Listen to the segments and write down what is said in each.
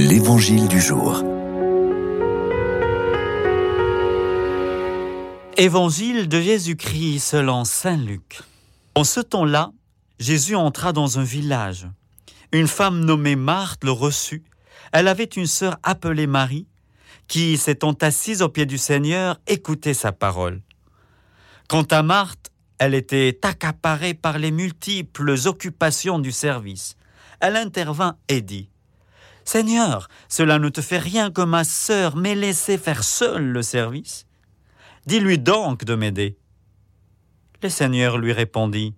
L'Évangile du jour. Évangile de Jésus-Christ selon Saint Luc. En ce temps-là, Jésus entra dans un village. Une femme nommée Marthe le reçut. Elle avait une sœur appelée Marie, qui, s'étant assise au pied du Seigneur, écoutait sa parole. Quant à Marthe, elle était accaparée par les multiples occupations du service. Elle intervint et dit Seigneur, cela ne te fait rien que ma sœur m'ait laissé faire seule le service. Dis-lui donc de m'aider. Le Seigneur lui répondit.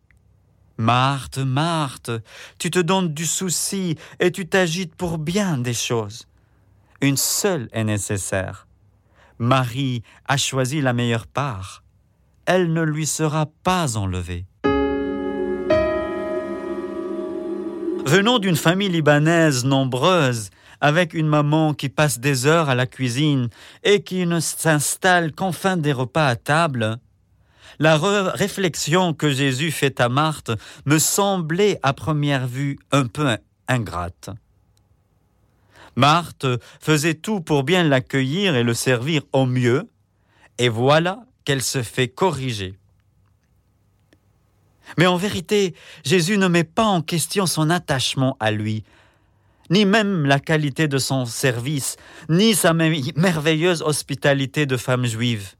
Marthe, Marthe, tu te donnes du souci et tu t'agites pour bien des choses. Une seule est nécessaire. Marie a choisi la meilleure part. Elle ne lui sera pas enlevée. Venons d'une famille libanaise nombreuse, avec une maman qui passe des heures à la cuisine et qui ne s'installe qu'en fin des repas à table, la réflexion que Jésus fait à Marthe me semblait à première vue un peu ingrate. Marthe faisait tout pour bien l'accueillir et le servir au mieux, et voilà qu'elle se fait corriger. Mais en vérité, Jésus ne met pas en question son attachement à lui, ni même la qualité de son service, ni sa merveilleuse hospitalité de femme juive.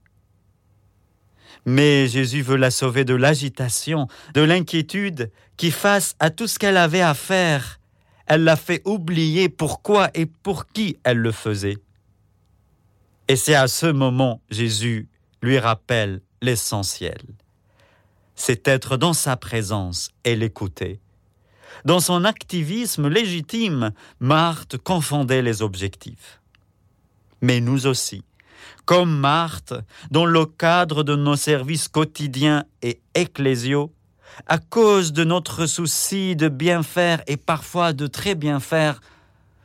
Mais Jésus veut la sauver de l'agitation, de l'inquiétude qui, face à tout ce qu'elle avait à faire, elle l'a fait oublier pourquoi et pour qui elle le faisait. Et c'est à ce moment Jésus lui rappelle l'essentiel c'est être dans sa présence et l'écouter. Dans son activisme légitime, Marthe confondait les objectifs. Mais nous aussi, comme Marthe, dans le cadre de nos services quotidiens et ecclésiaux, à cause de notre souci de bien faire et parfois de très bien faire,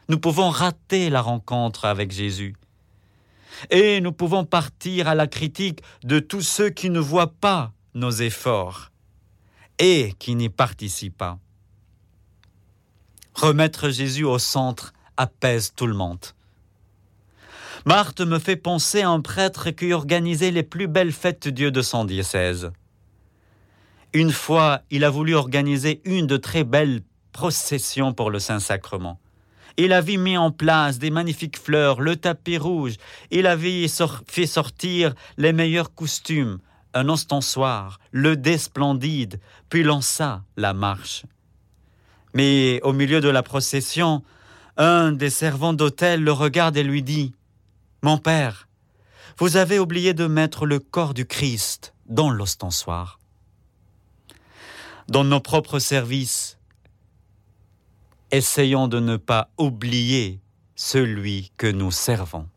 nous pouvons rater la rencontre avec Jésus. Et nous pouvons partir à la critique de tous ceux qui ne voient pas nos efforts et qui n'y participent pas. Remettre Jésus au centre apaise tout le monde. Marthe me fait penser à un prêtre qui organisait les plus belles fêtes Dieu de son diocèse. Une fois, il a voulu organiser une de très belles processions pour le Saint-Sacrement. Il avait mis en place des magnifiques fleurs, le tapis rouge, il avait fait sortir les meilleurs costumes, un ostensoir, le dé splendide, puis lança la marche. Mais au milieu de la procession, un des servants d'hôtel le regarde et lui dit Mon père, vous avez oublié de mettre le corps du Christ dans l'ostensoir. Dans nos propres services, essayons de ne pas oublier celui que nous servons.